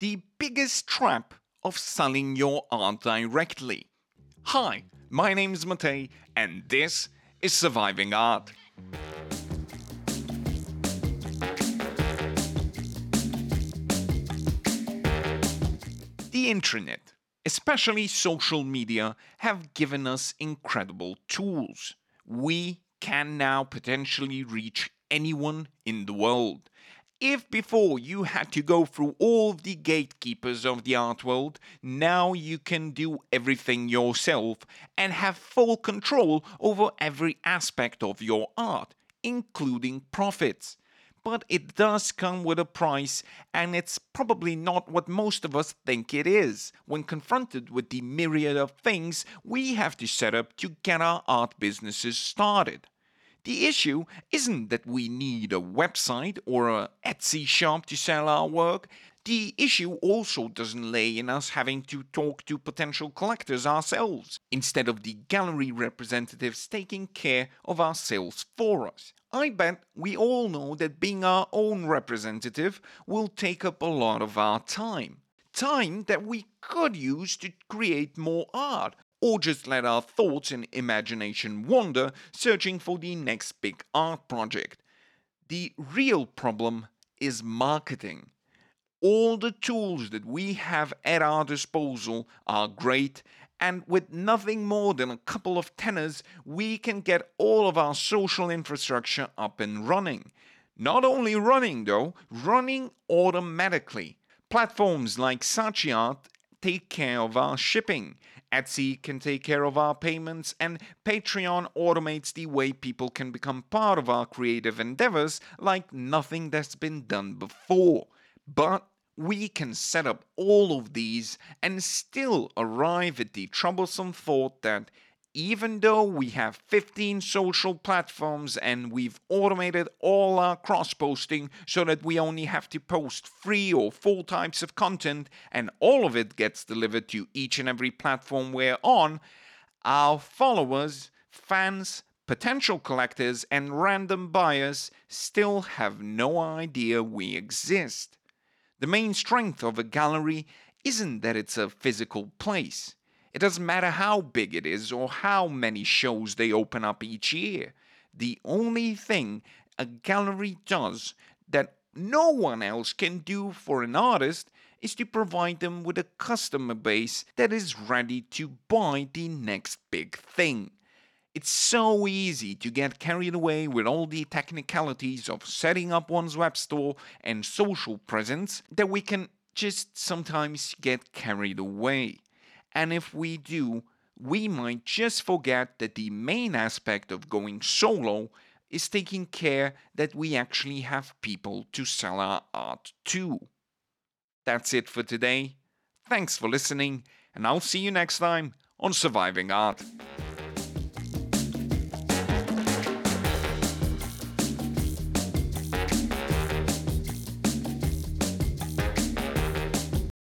The biggest trap of selling your art directly. Hi, my name is Matei, and this is Surviving Art. The internet, especially social media, have given us incredible tools. We can now potentially reach anyone in the world. If before you had to go through all the gatekeepers of the art world, now you can do everything yourself and have full control over every aspect of your art, including profits but it does come with a price, and it's probably not what most of us think it is when confronted with the myriad of things we have to set up to get our art businesses started. The issue isn't that we need a website or a Etsy shop to sell our work. The issue also doesn't lay in us having to talk to potential collectors ourselves, instead of the gallery representatives taking care of our sales for us. I bet we all know that being our own representative will take up a lot of our time. Time that we could use to create more art, or just let our thoughts and imagination wander, searching for the next big art project. The real problem is marketing. All the tools that we have at our disposal are great and with nothing more than a couple of tenners, we can get all of our social infrastructure up and running. Not only running, though, running automatically. Platforms like Saatchi take care of our shipping. Etsy can take care of our payments, and Patreon automates the way people can become part of our creative endeavors like nothing that's been done before. But we can set up all of these and still arrive at the troublesome thought that even though we have 15 social platforms and we've automated all our cross posting so that we only have to post three or four types of content and all of it gets delivered to each and every platform we're on, our followers, fans, potential collectors, and random buyers still have no idea we exist. The main strength of a gallery isn't that it's a physical place. It doesn't matter how big it is or how many shows they open up each year. The only thing a gallery does that no one else can do for an artist is to provide them with a customer base that is ready to buy the next big thing. It's so easy to get carried away with all the technicalities of setting up one's web store and social presence that we can just sometimes get carried away. And if we do, we might just forget that the main aspect of going solo is taking care that we actually have people to sell our art to. That's it for today. Thanks for listening, and I'll see you next time on Surviving Art.